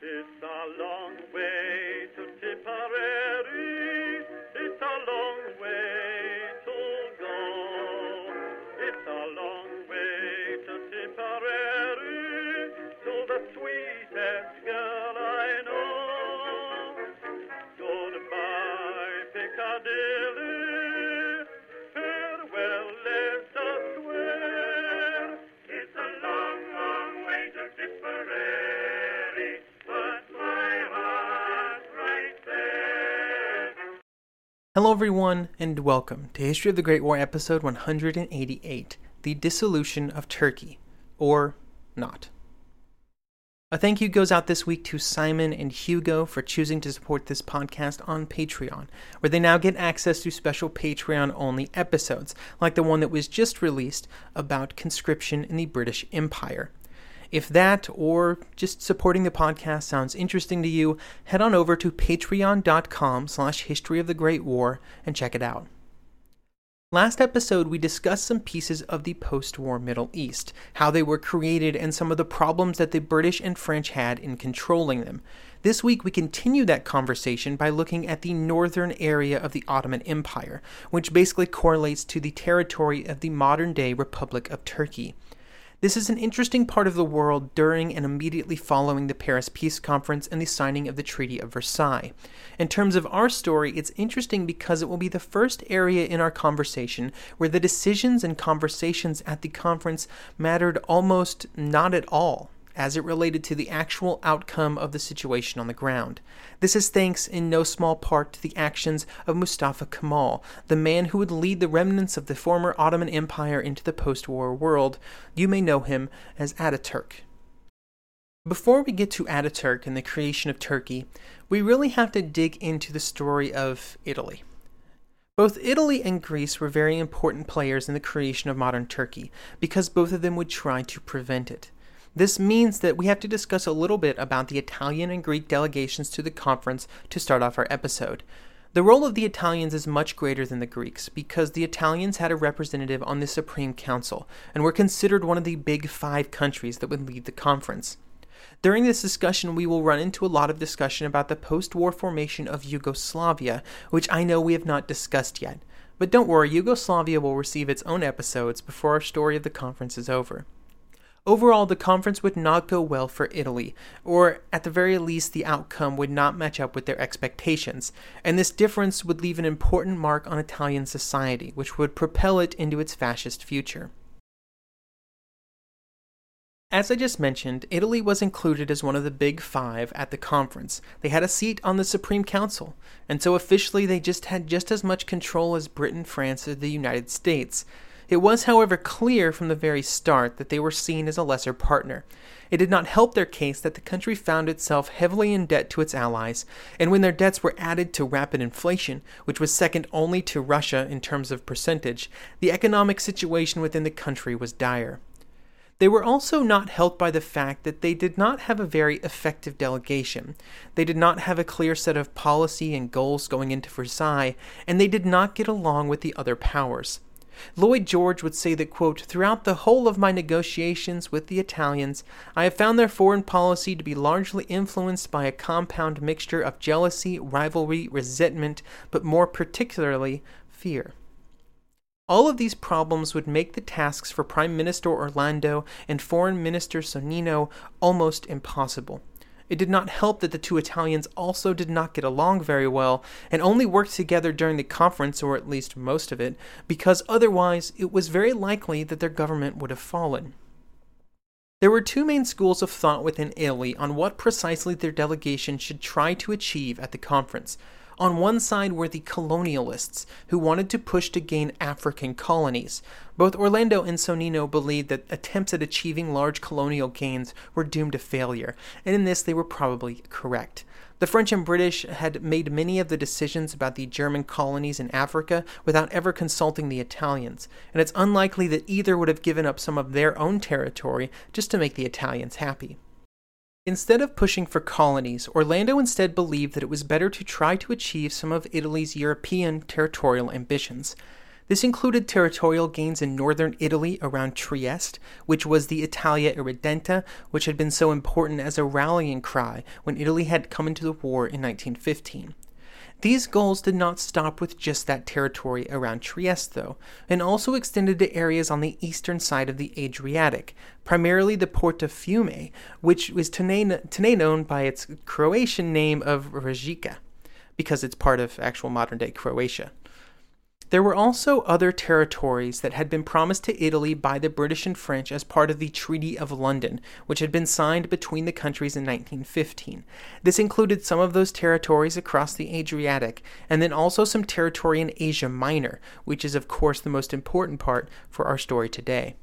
It's a long way everyone, and welcome to History of the Great War, episode 188 The Dissolution of Turkey, or not. A thank you goes out this week to Simon and Hugo for choosing to support this podcast on Patreon, where they now get access to special Patreon only episodes, like the one that was just released about conscription in the British Empire. If that or just supporting the podcast sounds interesting to you, head on over to patreon.com slash history of the Great War and check it out. Last episode, we discussed some pieces of the post war Middle East, how they were created, and some of the problems that the British and French had in controlling them. This week, we continue that conversation by looking at the northern area of the Ottoman Empire, which basically correlates to the territory of the modern day Republic of Turkey. This is an interesting part of the world during and immediately following the Paris Peace Conference and the signing of the Treaty of Versailles. In terms of our story, it's interesting because it will be the first area in our conversation where the decisions and conversations at the conference mattered almost not at all as it related to the actual outcome of the situation on the ground. This is thanks in no small part to the actions of Mustafa Kemal, the man who would lead the remnants of the former Ottoman Empire into the post war world. You may know him as Ataturk. Before we get to Ataturk and the creation of Turkey, we really have to dig into the story of Italy. Both Italy and Greece were very important players in the creation of modern Turkey because both of them would try to prevent it. This means that we have to discuss a little bit about the Italian and Greek delegations to the conference to start off our episode. The role of the Italians is much greater than the Greeks because the Italians had a representative on the Supreme Council and were considered one of the big five countries that would lead the conference. During this discussion, we will run into a lot of discussion about the post war formation of Yugoslavia, which I know we have not discussed yet. But don't worry, Yugoslavia will receive its own episodes before our story of the conference is over. Overall, the conference would not go well for Italy, or at the very least, the outcome would not match up with their expectations, and this difference would leave an important mark on Italian society, which would propel it into its fascist future. As I just mentioned, Italy was included as one of the big five at the conference. They had a seat on the Supreme Council, and so officially they just had just as much control as Britain, France, or the United States. It was, however, clear from the very start that they were seen as a lesser partner. It did not help their case that the country found itself heavily in debt to its allies, and when their debts were added to rapid inflation, which was second only to Russia in terms of percentage, the economic situation within the country was dire. They were also not helped by the fact that they did not have a very effective delegation. They did not have a clear set of policy and goals going into Versailles, and they did not get along with the other powers. Lloyd George would say that, quote, throughout the whole of my negotiations with the Italians, I have found their foreign policy to be largely influenced by a compound mixture of jealousy, rivalry, resentment, but more particularly fear. All of these problems would make the tasks for Prime Minister Orlando and Foreign Minister Sonnino almost impossible. It did not help that the two Italians also did not get along very well and only worked together during the conference, or at least most of it, because otherwise it was very likely that their government would have fallen. There were two main schools of thought within Italy on what precisely their delegation should try to achieve at the conference. On one side were the colonialists, who wanted to push to gain African colonies. Both Orlando and Sonnino believed that attempts at achieving large colonial gains were doomed to failure, and in this they were probably correct. The French and British had made many of the decisions about the German colonies in Africa without ever consulting the Italians, and it's unlikely that either would have given up some of their own territory just to make the Italians happy. Instead of pushing for colonies, Orlando instead believed that it was better to try to achieve some of Italy's European territorial ambitions. This included territorial gains in northern Italy around Trieste, which was the Italia Irredenta, which had been so important as a rallying cry when Italy had come into the war in 1915. These goals did not stop with just that territory around Trieste, though, and also extended to areas on the eastern side of the Adriatic, primarily the port of Fiume, which was today known by its Croatian name of Rijeka, because it's part of actual modern day Croatia. There were also other territories that had been promised to Italy by the British and French as part of the Treaty of London, which had been signed between the countries in 1915. This included some of those territories across the Adriatic, and then also some territory in Asia Minor, which is, of course, the most important part for our story today.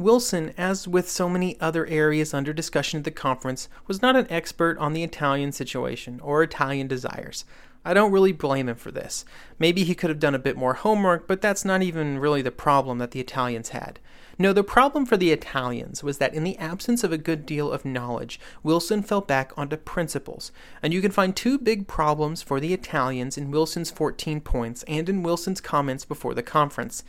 Wilson, as with so many other areas under discussion at the conference, was not an expert on the Italian situation or Italian desires. I don't really blame him for this. Maybe he could have done a bit more homework, but that's not even really the problem that the Italians had. No, the problem for the Italians was that in the absence of a good deal of knowledge, Wilson fell back onto principles. And you can find two big problems for the Italians in Wilson's 14 points and in Wilson's comments before the conference.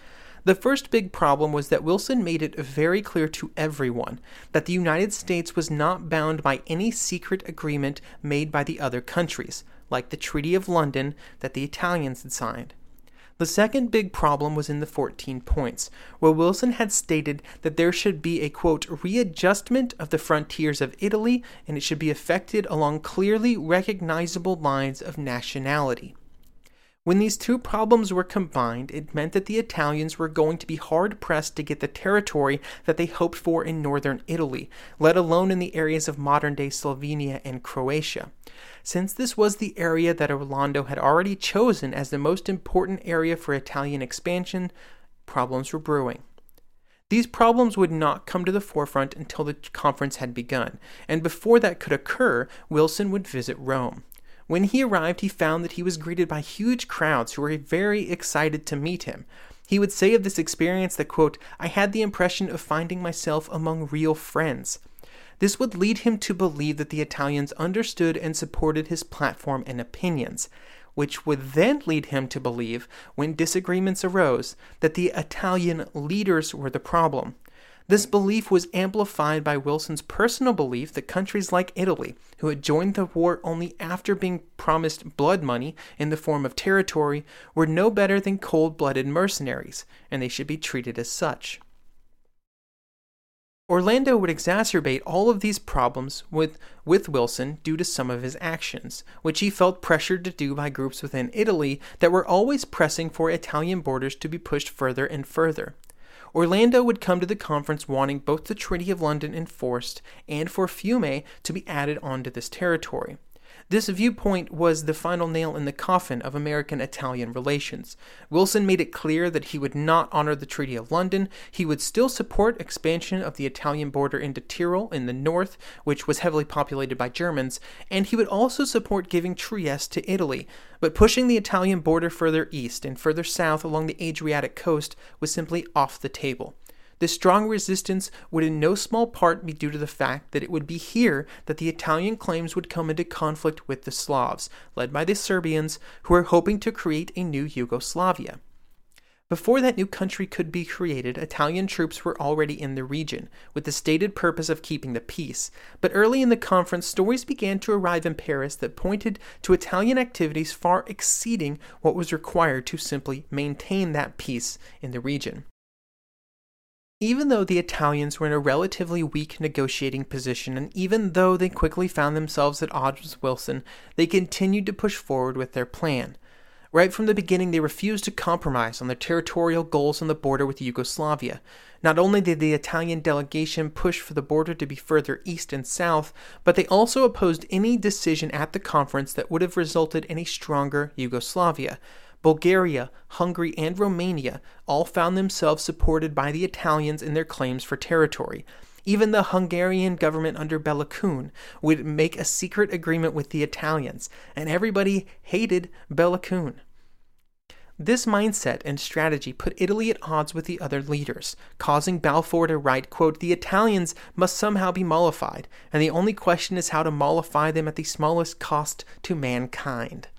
The first big problem was that Wilson made it very clear to everyone that the United States was not bound by any secret agreement made by the other countries like the Treaty of London that the Italians had signed. The second big problem was in the 14 points, where Wilson had stated that there should be a quote readjustment of the frontiers of Italy and it should be effected along clearly recognizable lines of nationality. When these two problems were combined, it meant that the Italians were going to be hard pressed to get the territory that they hoped for in northern Italy, let alone in the areas of modern day Slovenia and Croatia. Since this was the area that Orlando had already chosen as the most important area for Italian expansion, problems were brewing. These problems would not come to the forefront until the conference had begun, and before that could occur, Wilson would visit Rome. When he arrived, he found that he was greeted by huge crowds who were very excited to meet him. He would say of this experience that, quote, I had the impression of finding myself among real friends. This would lead him to believe that the Italians understood and supported his platform and opinions, which would then lead him to believe, when disagreements arose, that the Italian leaders were the problem. This belief was amplified by Wilson's personal belief that countries like Italy, who had joined the war only after being promised blood money in the form of territory, were no better than cold blooded mercenaries, and they should be treated as such. Orlando would exacerbate all of these problems with, with Wilson due to some of his actions, which he felt pressured to do by groups within Italy that were always pressing for Italian borders to be pushed further and further. Orlando would come to the conference wanting both the Treaty of London enforced and for Fiume to be added onto this territory. This viewpoint was the final nail in the coffin of American Italian relations. Wilson made it clear that he would not honor the Treaty of London. He would still support expansion of the Italian border into Tyrol in the north, which was heavily populated by Germans, and he would also support giving Trieste to Italy. But pushing the Italian border further east and further south along the Adriatic coast was simply off the table. This strong resistance would in no small part be due to the fact that it would be here that the Italian claims would come into conflict with the Slavs, led by the Serbians, who were hoping to create a new Yugoslavia. Before that new country could be created, Italian troops were already in the region, with the stated purpose of keeping the peace. But early in the conference, stories began to arrive in Paris that pointed to Italian activities far exceeding what was required to simply maintain that peace in the region. Even though the Italians were in a relatively weak negotiating position, and even though they quickly found themselves at odds with Wilson, they continued to push forward with their plan. Right from the beginning, they refused to compromise on their territorial goals on the border with Yugoslavia. Not only did the Italian delegation push for the border to be further east and south, but they also opposed any decision at the conference that would have resulted in a stronger Yugoslavia. Bulgaria, Hungary, and Romania all found themselves supported by the Italians in their claims for territory. Even the Hungarian government under Bela Kun would make a secret agreement with the Italians, and everybody hated Bela Kun. This mindset and strategy put Italy at odds with the other leaders, causing Balfour to write, quote, The Italians must somehow be mollified, and the only question is how to mollify them at the smallest cost to mankind.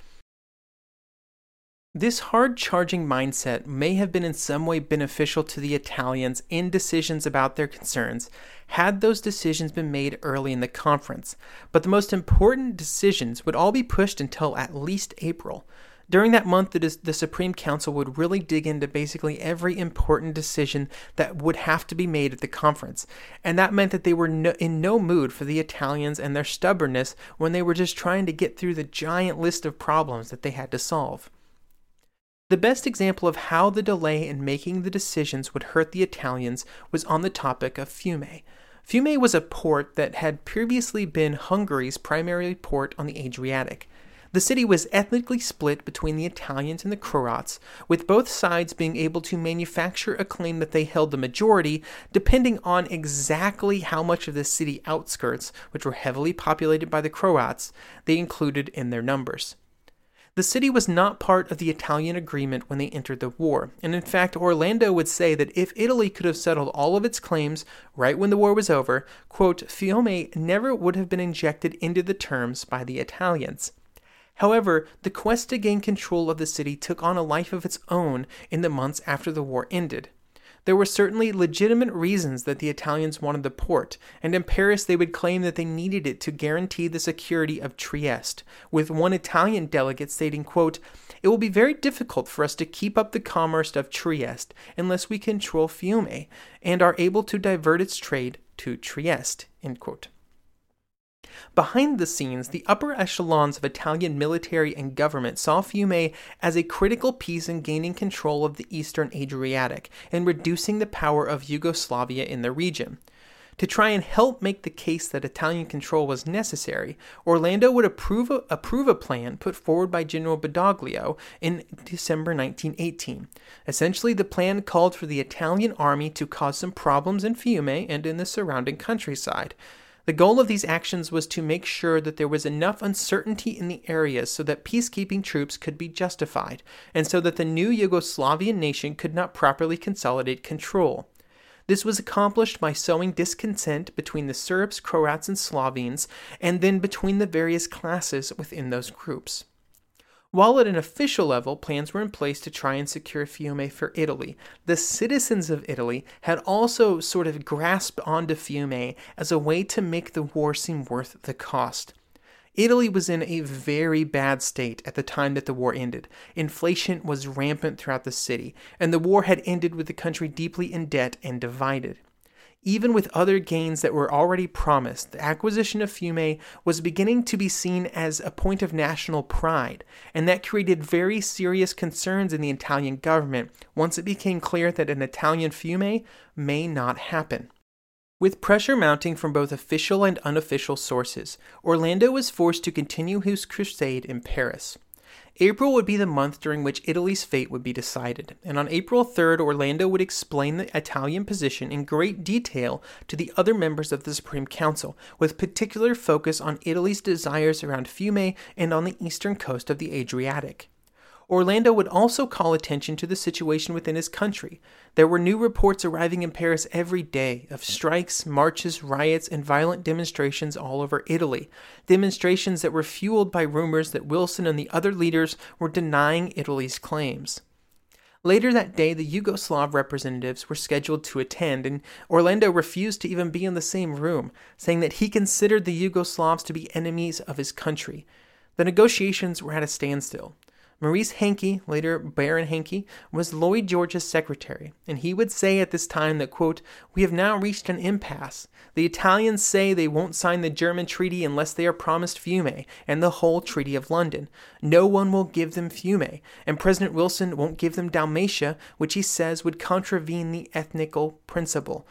This hard charging mindset may have been in some way beneficial to the Italians in decisions about their concerns had those decisions been made early in the conference, but the most important decisions would all be pushed until at least April. During that month, the, Supreme Council would really dig into basically every important decision that would have to be made at the conference. And that meant that they were no, in no mood for the Italians and their stubbornness when they were just trying to get through the giant list of problems that they had to solve. The best example of how the delay in making the decisions would hurt the Italians was on the topic of Fiume. Fiume was a port that had previously been Hungary's primary port on the Adriatic. The city was ethnically split between the Italians and the Croats, with both sides being able to manufacture a claim that they held the majority, depending on exactly how much of the city outskirts, which were heavily populated by the Croats, they included in their numbers. The city was not part of the Italian agreement when they entered the war, and in fact, Orlando would say that if Italy could have settled all of its claims right when the war was over, quote, Fiume never would have been injected into the terms by the Italians. However, the quest to gain control of the city took on a life of its own in the months after the war ended. There were certainly legitimate reasons that the Italians wanted the port, and in Paris they would claim that they needed it to guarantee the security of Trieste, with one Italian delegate stating, quote, It will be very difficult for us to keep up the commerce of Trieste unless we control Fiume and are able to divert its trade to Trieste. End quote. Behind the scenes, the upper echelons of Italian military and government saw Fiume as a critical piece in gaining control of the eastern Adriatic and reducing the power of Yugoslavia in the region. To try and help make the case that Italian control was necessary, Orlando would approve a, approve a plan put forward by General Badoglio in December 1918. Essentially, the plan called for the Italian army to cause some problems in Fiume and in the surrounding countryside. The goal of these actions was to make sure that there was enough uncertainty in the areas so that peacekeeping troops could be justified, and so that the new Yugoslavian nation could not properly consolidate control. This was accomplished by sowing discontent between the Serbs, Croats, and Slovenes, and then between the various classes within those groups. While at an official level, plans were in place to try and secure Fiume for Italy, the citizens of Italy had also sort of grasped onto Fiume as a way to make the war seem worth the cost. Italy was in a very bad state at the time that the war ended. Inflation was rampant throughout the city, and the war had ended with the country deeply in debt and divided. Even with other gains that were already promised, the acquisition of Fiume was beginning to be seen as a point of national pride, and that created very serious concerns in the Italian government once it became clear that an Italian Fiume may not happen. With pressure mounting from both official and unofficial sources, Orlando was forced to continue his crusade in Paris. April would be the month during which Italy's fate would be decided, and on April 3rd, Orlando would explain the Italian position in great detail to the other members of the Supreme Council, with particular focus on Italy's desires around Fiume and on the eastern coast of the Adriatic. Orlando would also call attention to the situation within his country. There were new reports arriving in Paris every day of strikes, marches, riots, and violent demonstrations all over Italy. Demonstrations that were fueled by rumors that Wilson and the other leaders were denying Italy's claims. Later that day, the Yugoslav representatives were scheduled to attend, and Orlando refused to even be in the same room, saying that he considered the Yugoslavs to be enemies of his country. The negotiations were at a standstill. Maurice Hankey, later Baron Hankey, was Lloyd George's secretary, and he would say at this time that, quote, We have now reached an impasse. The Italians say they won't sign the German treaty unless they are promised Fiume and the whole Treaty of London. No one will give them Fiume, and President Wilson won't give them Dalmatia, which he says would contravene the ethnical principle.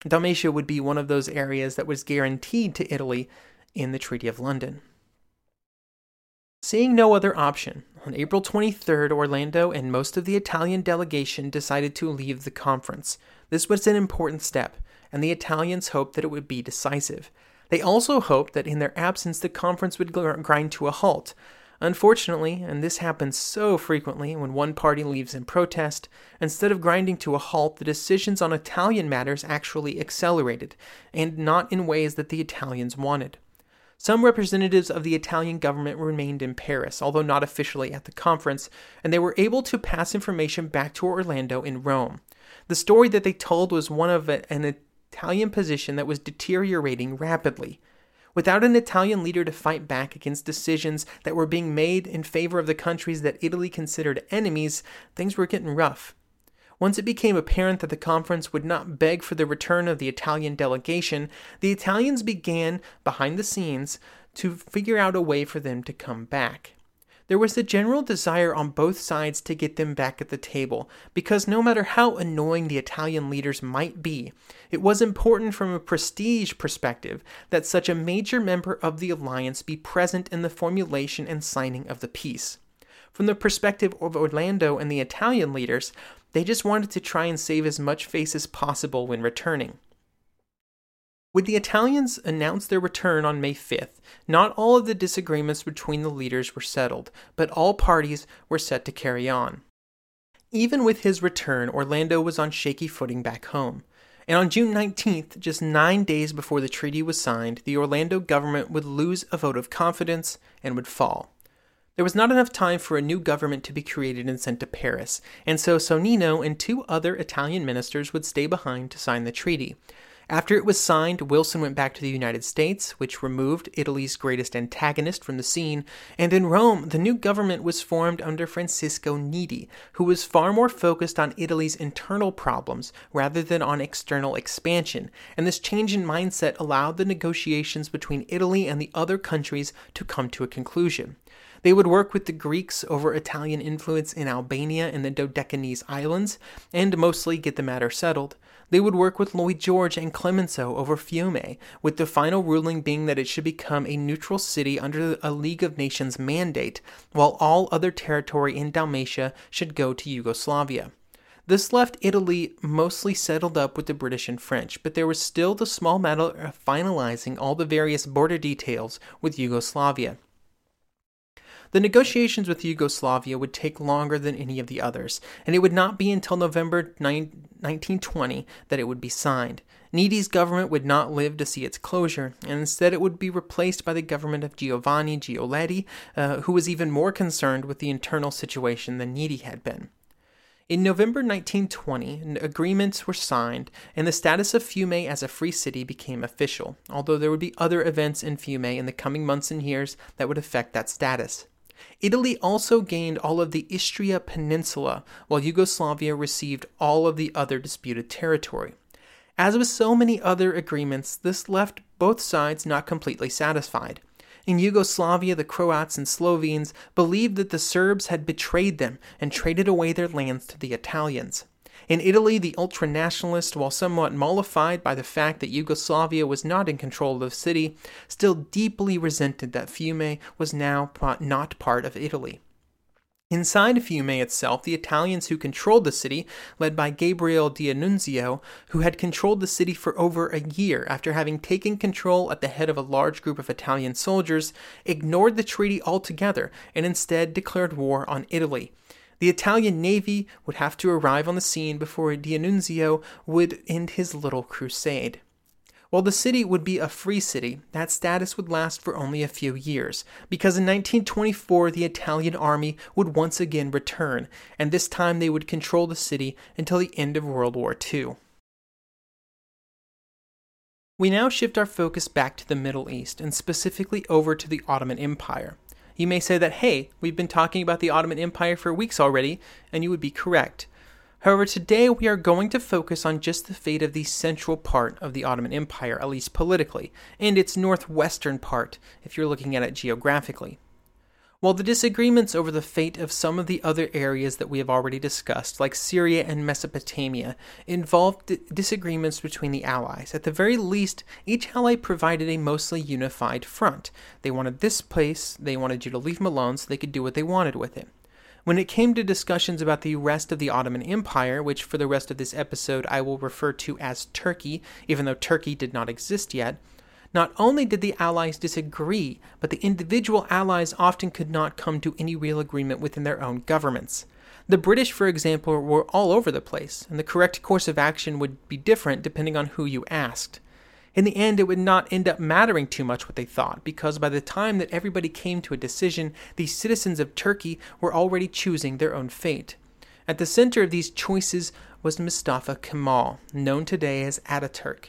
Dalmatia would be one of those areas that was guaranteed to Italy in the Treaty of London. Seeing no other option, on April 23rd, Orlando and most of the Italian delegation decided to leave the conference. This was an important step, and the Italians hoped that it would be decisive. They also hoped that in their absence the conference would grind to a halt. Unfortunately, and this happens so frequently when one party leaves in protest, instead of grinding to a halt, the decisions on Italian matters actually accelerated, and not in ways that the Italians wanted. Some representatives of the Italian government remained in Paris, although not officially at the conference, and they were able to pass information back to Orlando in Rome. The story that they told was one of an Italian position that was deteriorating rapidly. Without an Italian leader to fight back against decisions that were being made in favor of the countries that Italy considered enemies, things were getting rough. Once it became apparent that the conference would not beg for the return of the Italian delegation, the Italians began, behind the scenes, to figure out a way for them to come back. There was a general desire on both sides to get them back at the table, because no matter how annoying the Italian leaders might be, it was important from a prestige perspective that such a major member of the alliance be present in the formulation and signing of the peace. From the perspective of Orlando and the Italian leaders, they just wanted to try and save as much face as possible when returning. When the Italians announced their return on May 5th, not all of the disagreements between the leaders were settled, but all parties were set to carry on. Even with his return, Orlando was on shaky footing back home. And on June 19th, just nine days before the treaty was signed, the Orlando government would lose a vote of confidence and would fall. There was not enough time for a new government to be created and sent to Paris, and so Sonnino and two other Italian ministers would stay behind to sign the treaty. After it was signed, Wilson went back to the United States, which removed Italy's greatest antagonist from the scene, and in Rome, the new government was formed under Francisco Nitti, who was far more focused on Italy's internal problems rather than on external expansion, and this change in mindset allowed the negotiations between Italy and the other countries to come to a conclusion. They would work with the Greeks over Italian influence in Albania and the Dodecanese Islands, and mostly get the matter settled. They would work with Lloyd George and Clemenceau over Fiume, with the final ruling being that it should become a neutral city under a League of Nations mandate, while all other territory in Dalmatia should go to Yugoslavia. This left Italy mostly settled up with the British and French, but there was still the small matter of finalizing all the various border details with Yugoslavia. The negotiations with Yugoslavia would take longer than any of the others, and it would not be until November 9, 1920 that it would be signed. Nitti's government would not live to see its closure, and instead it would be replaced by the government of Giovanni Giolitti, uh, who was even more concerned with the internal situation than Nitti had been. In November 1920, agreements were signed, and the status of Fiume as a free city became official, although there would be other events in Fiume in the coming months and years that would affect that status. Italy also gained all of the Istria Peninsula, while Yugoslavia received all of the other disputed territory. As with so many other agreements, this left both sides not completely satisfied. In Yugoslavia, the Croats and Slovenes believed that the Serbs had betrayed them and traded away their lands to the Italians. In Italy, the ultranationalists, while somewhat mollified by the fact that Yugoslavia was not in control of the city, still deeply resented that Fiume was now not part of Italy. Inside Fiume itself, the Italians who controlled the city, led by Gabriele D'Annunzio, who had controlled the city for over a year after having taken control at the head of a large group of Italian soldiers, ignored the treaty altogether and instead declared war on Italy. The Italian navy would have to arrive on the scene before D'Annunzio would end his little crusade. While the city would be a free city, that status would last for only a few years, because in 1924 the Italian army would once again return, and this time they would control the city until the end of World War II. We now shift our focus back to the Middle East, and specifically over to the Ottoman Empire. You may say that, hey, we've been talking about the Ottoman Empire for weeks already, and you would be correct. However, today we are going to focus on just the fate of the central part of the Ottoman Empire, at least politically, and its northwestern part, if you're looking at it geographically. While the disagreements over the fate of some of the other areas that we have already discussed, like Syria and Mesopotamia, involved d- disagreements between the allies, at the very least, each ally provided a mostly unified front. They wanted this place, they wanted you to leave them alone so they could do what they wanted with it. When it came to discussions about the rest of the Ottoman Empire, which for the rest of this episode I will refer to as Turkey, even though Turkey did not exist yet, not only did the allies disagree, but the individual allies often could not come to any real agreement within their own governments. The British, for example, were all over the place, and the correct course of action would be different depending on who you asked. In the end, it would not end up mattering too much what they thought, because by the time that everybody came to a decision, the citizens of Turkey were already choosing their own fate. At the center of these choices was Mustafa Kemal, known today as Ataturk.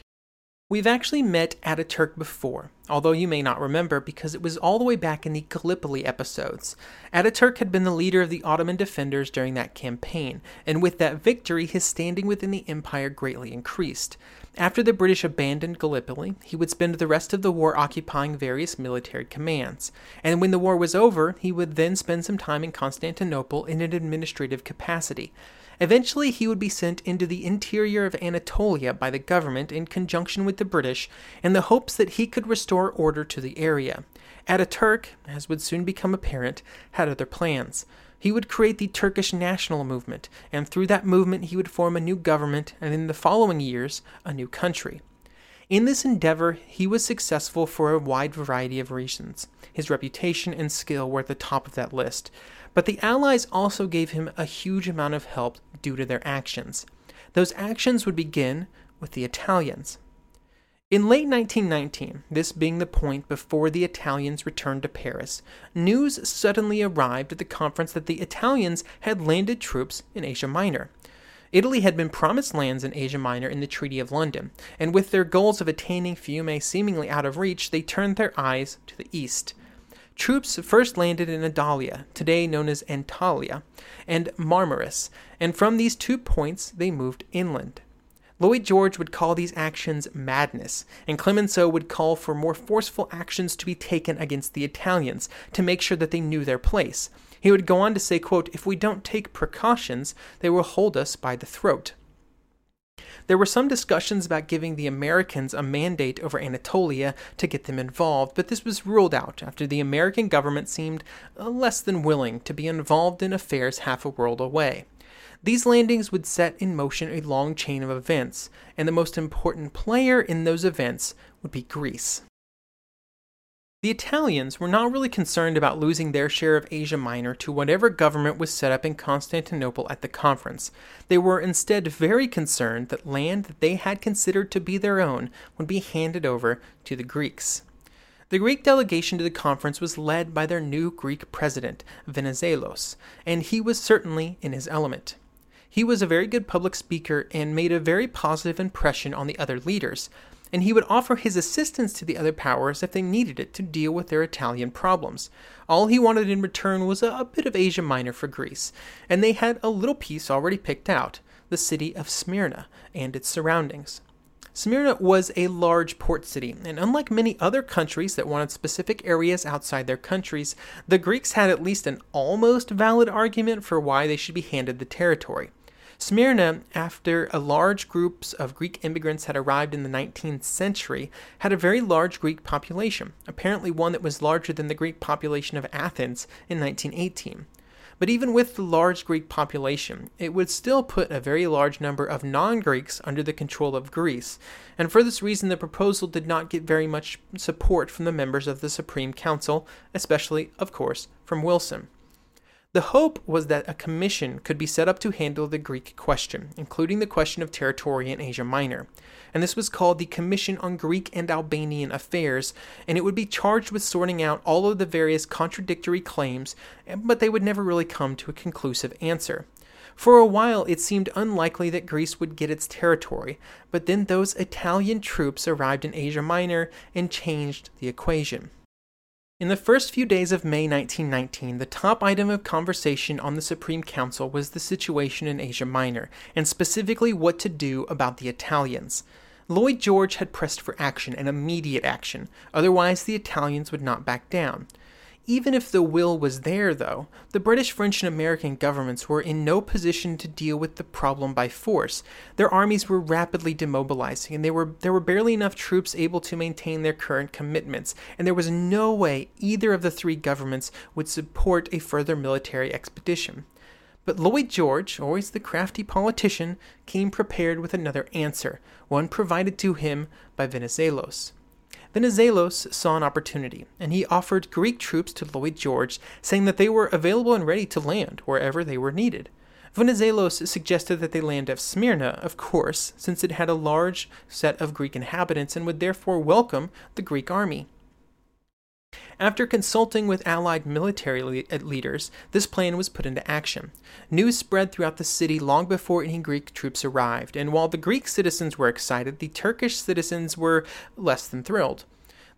We've actually met Ataturk before, although you may not remember because it was all the way back in the Gallipoli episodes. Ataturk had been the leader of the Ottoman defenders during that campaign, and with that victory, his standing within the empire greatly increased. After the British abandoned Gallipoli, he would spend the rest of the war occupying various military commands. And when the war was over, he would then spend some time in Constantinople in an administrative capacity. Eventually, he would be sent into the interior of Anatolia by the government in conjunction with the British in the hopes that he could restore order to the area. Ataturk, as would soon become apparent, had other plans. He would create the Turkish national movement, and through that movement he would form a new government and in the following years, a new country. In this endeavor, he was successful for a wide variety of reasons. His reputation and skill were at the top of that list. But the Allies also gave him a huge amount of help due to their actions. Those actions would begin with the Italians. In late 1919, this being the point before the Italians returned to Paris, news suddenly arrived at the conference that the Italians had landed troops in Asia Minor. Italy had been promised lands in Asia Minor in the Treaty of London, and with their goals of attaining Fiume seemingly out of reach, they turned their eyes to the east. Troops first landed in Adalia, today known as Antalya, and Marmaris, and from these two points they moved inland. Lloyd George would call these actions madness, and Clemenceau would call for more forceful actions to be taken against the Italians to make sure that they knew their place. He would go on to say, quote, If we don't take precautions, they will hold us by the throat. There were some discussions about giving the Americans a mandate over Anatolia to get them involved, but this was ruled out after the American government seemed uh, less than willing to be involved in affairs half a world away. These landings would set in motion a long chain of events, and the most important player in those events would be Greece. The Italians were not really concerned about losing their share of Asia Minor to whatever government was set up in Constantinople at the conference. They were instead very concerned that land that they had considered to be their own would be handed over to the Greeks. The Greek delegation to the conference was led by their new Greek president, Venizelos, and he was certainly in his element. He was a very good public speaker and made a very positive impression on the other leaders, and he would offer his assistance to the other powers if they needed it to deal with their Italian problems. All he wanted in return was a, bit of Asia Minor for Greece, and they had a little piece already picked out the city of Smyrna and its surroundings. Smyrna was a large port city, and unlike many other countries that wanted specific areas outside their countries, the Greeks had at least an almost valid argument for why they should be handed the territory. Smyrna, after a large groups of Greek immigrants had arrived in the 19th century, had a very large Greek population, apparently one that was larger than the Greek population of Athens in 1918. But even with the large Greek population, it would still put a very large number of non Greeks under the control of Greece, and for this reason the proposal did not get very much support from the members of the Supreme Council, especially, of course, from Wilson. The hope was that a commission could be set up to handle the Greek question, including the question of territory in Asia Minor. And this was called the Commission on Greek and Albanian Affairs, and it would be charged with sorting out all of the various contradictory claims, but they would never really come to a conclusive answer. For a while, it seemed unlikely that Greece would get its territory, but then those Italian troops arrived in Asia Minor and changed the equation. In the first few days of May 1919, the top item of conversation on the Supreme Council was the situation in Asia Minor, and specifically what to do about the Italians. Lloyd George had pressed for action and immediate action, otherwise, the Italians would not back down. Even if the will was there, though, the British, French, and American governments were in no position to deal with the problem by force. Their armies were rapidly demobilizing, and were, there were barely enough troops able to maintain their current commitments, and there was no way either of the three governments would support a further military expedition. But Lloyd George, always the crafty politician, came prepared with another answer, one provided to him by Venizelos. Venizelos saw an opportunity, and he offered Greek troops to Lloyd George, saying that they were available and ready to land wherever they were needed. Venizelos suggested that they land at Smyrna, of course, since it had a large set of Greek inhabitants and would therefore welcome the Greek army. After consulting with Allied military le- uh, leaders, this plan was put into action. News spread throughout the city long before any Greek troops arrived, and while the Greek citizens were excited, the Turkish citizens were less than thrilled.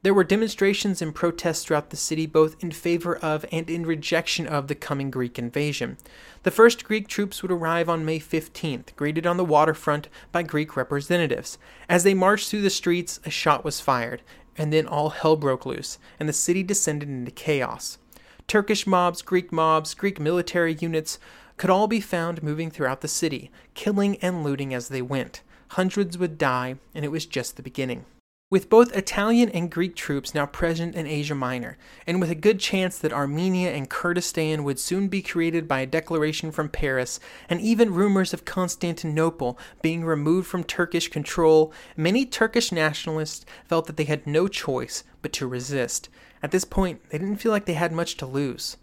There were demonstrations and protests throughout the city, both in favor of and in rejection of the coming Greek invasion. The first Greek troops would arrive on May 15th, greeted on the waterfront by Greek representatives. As they marched through the streets, a shot was fired, and then all hell broke loose, and the city descended into chaos. Turkish mobs, Greek mobs, Greek military units could all be found moving throughout the city, killing and looting as they went. Hundreds would die, and it was just the beginning. With both Italian and Greek troops now present in Asia Minor, and with a good chance that Armenia and Kurdistan would soon be created by a declaration from Paris, and even rumors of Constantinople being removed from Turkish control, many Turkish nationalists felt that they had no choice but to resist. At this point, they didn't feel like they had much to lose.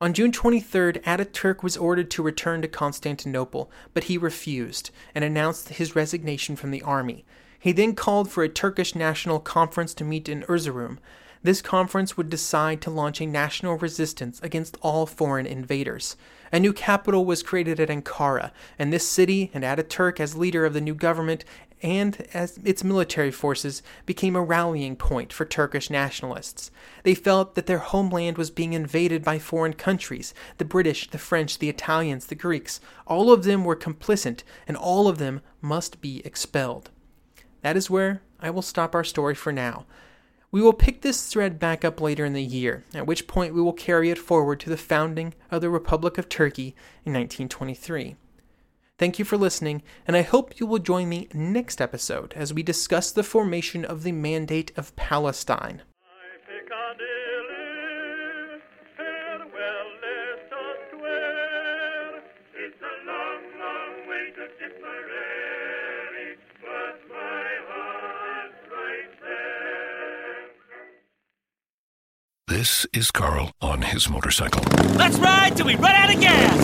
On June 23rd, Ataturk was ordered to return to Constantinople, but he refused and announced his resignation from the army. He then called for a Turkish national conference to meet in Erzurum. This conference would decide to launch a national resistance against all foreign invaders. A new capital was created at Ankara, and this city and Ataturk, as leader of the new government and as its military forces, became a rallying point for Turkish nationalists. They felt that their homeland was being invaded by foreign countries the British, the French, the Italians, the Greeks. All of them were complicit, and all of them must be expelled. That is where I will stop our story for now. We will pick this thread back up later in the year, at which point we will carry it forward to the founding of the Republic of Turkey in 1923. Thank you for listening, and I hope you will join me next episode as we discuss the formation of the Mandate of Palestine. This is Carl on his motorcycle. Let's ride till we run out of gas!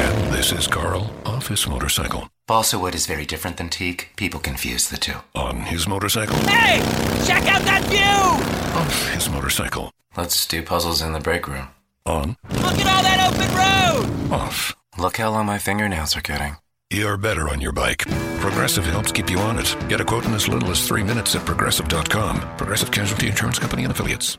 And this is Carl off his motorcycle. Balsa wood is very different than teak. People confuse the two. On his motorcycle. Hey! Check out that view! Off his motorcycle. Let's do puzzles in the break room. On. Look at all that open road! Off. Look how long my fingernails are getting. You're better on your bike. Progressive helps keep you on it. Get a quote in as little as three minutes at progressive.com. Progressive Casualty Insurance Company and Affiliates.